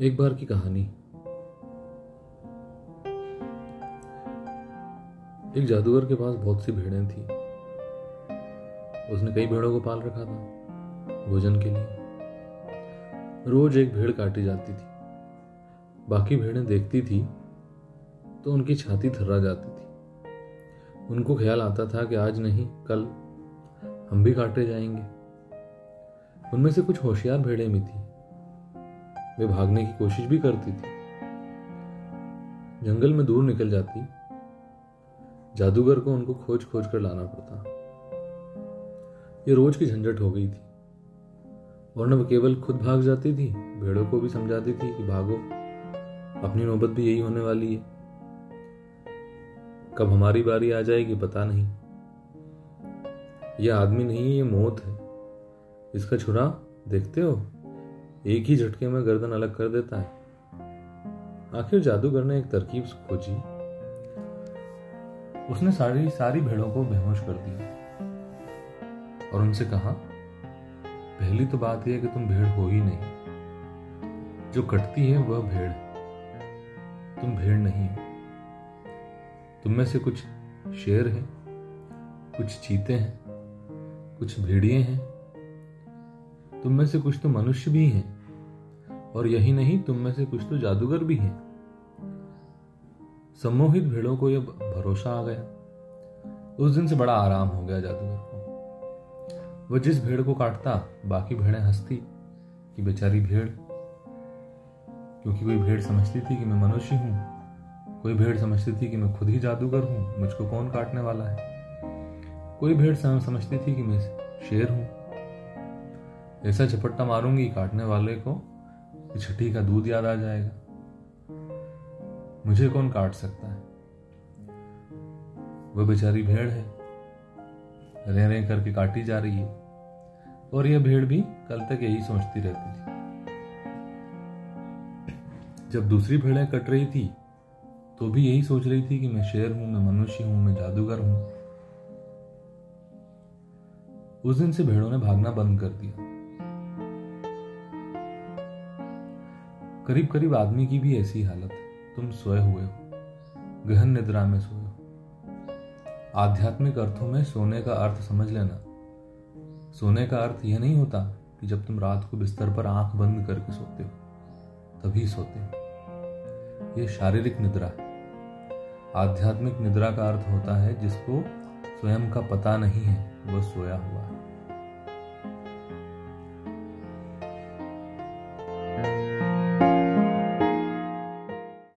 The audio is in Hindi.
एक बार की कहानी। एक जादूगर के पास बहुत सी भेड़ें थी। उसने कई भेड़ों को पाल रखा था, भोजन के लिए। रोज एक भेड़ काटी जाती थी। बाकी भेड़ें देखती थी तो उनकी छाती थर्रा जाती थी। उनको ख्याल आता था कि आज नहीं, कल हम भी काटे जाएँगे। उनमें से कुछ होशियार भेड़ें भी थी। वे भागने की कोशिश भी करती थी। जंगल में दूर निकल जाती, जादूगर को उनको खोज खोज कर लाना पड़ता। ये रोज की झंझट हो गई थी, वरना वो केवल खुद भाग जाती थी, भेड़ों को भी समझाती थी कि भागो, अपनी नौबत भी यही होने वाली है। कब हमारी बारी आ जाएगी पता नहीं। यह आदमी नहीं है, ये मौत है। इसका छुरा देखते हो? एक ही झटके में गर्दन अलग कर देता है। आखिर जादूगर ने एक तरकीब खोजी। उसने सारी सारी भेड़ों को बेहोश कर दिया। और उनसे कहा, पहली तो बात यह कि तुम भेड़ हो ही नहीं। जो कटती है वह भेड़ तुम भेड़ नहीं हो। तुम में से कुछ शेर हैं, कुछ चीते हैं, कुछ भेड़िए हैं तुम में से कुछ तो मनुष्य भी हैं, और यही नहीं, तुम में से कुछ तो जादूगर भी हैं। सम्मोहित भेड़ों को यह भरोसा आ गया। उस दिन से बड़ा आराम हो गया जादूगर को। वह जिस भेड़ को काटता, बाकी भेड़ें हंसती कि बेचारी भेड़, क्योंकि कोई भेड़ समझती थी कि मैं मनुष्य हूँ, कोई भेड़ समझती थी कि मैं खुद ही जादूगर हूँ, मुझको कौन काटने वाला है? कोई भेड़ समझती थी कि मैं शेर हूँ ऐसा झपट्टा मारूँगी काटने वाले को कि छठी का दूध याद आ जाएगा। मुझे कौन काट सकता है? वह बेचारी भेड़ है। रे रे करके काटी जा रही है। और यह भेड़ भी कल तक यही सोचती रहती थी। जब दूसरी भेड़ें कट रही थी तो भी यही सोच रही थी कि मैं शेर हूँ, मैं मनुष्य हूँ, मैं जादूगर हूँ। उस दिन से भेड़ों ने भागना बंद कर दिया। करीब करीब आदमी की भी ऐसी हालत है। तुम सोए हुए हो। गहन निद्रा में सोए हो। आध्यात्मिक अर्थों में सोने का अर्थ समझ लेना। सोने का अर्थ यह नहीं होता कि जब तुम रात को बिस्तर पर आँख बंद करके सोते हो, तभी सोते हो। यह शारीरिक निद्रा है। आध्यात्मिक निद्रा का अर्थ होता है जिसको स्वयं का पता नहीं है, वह सोया हुआ है।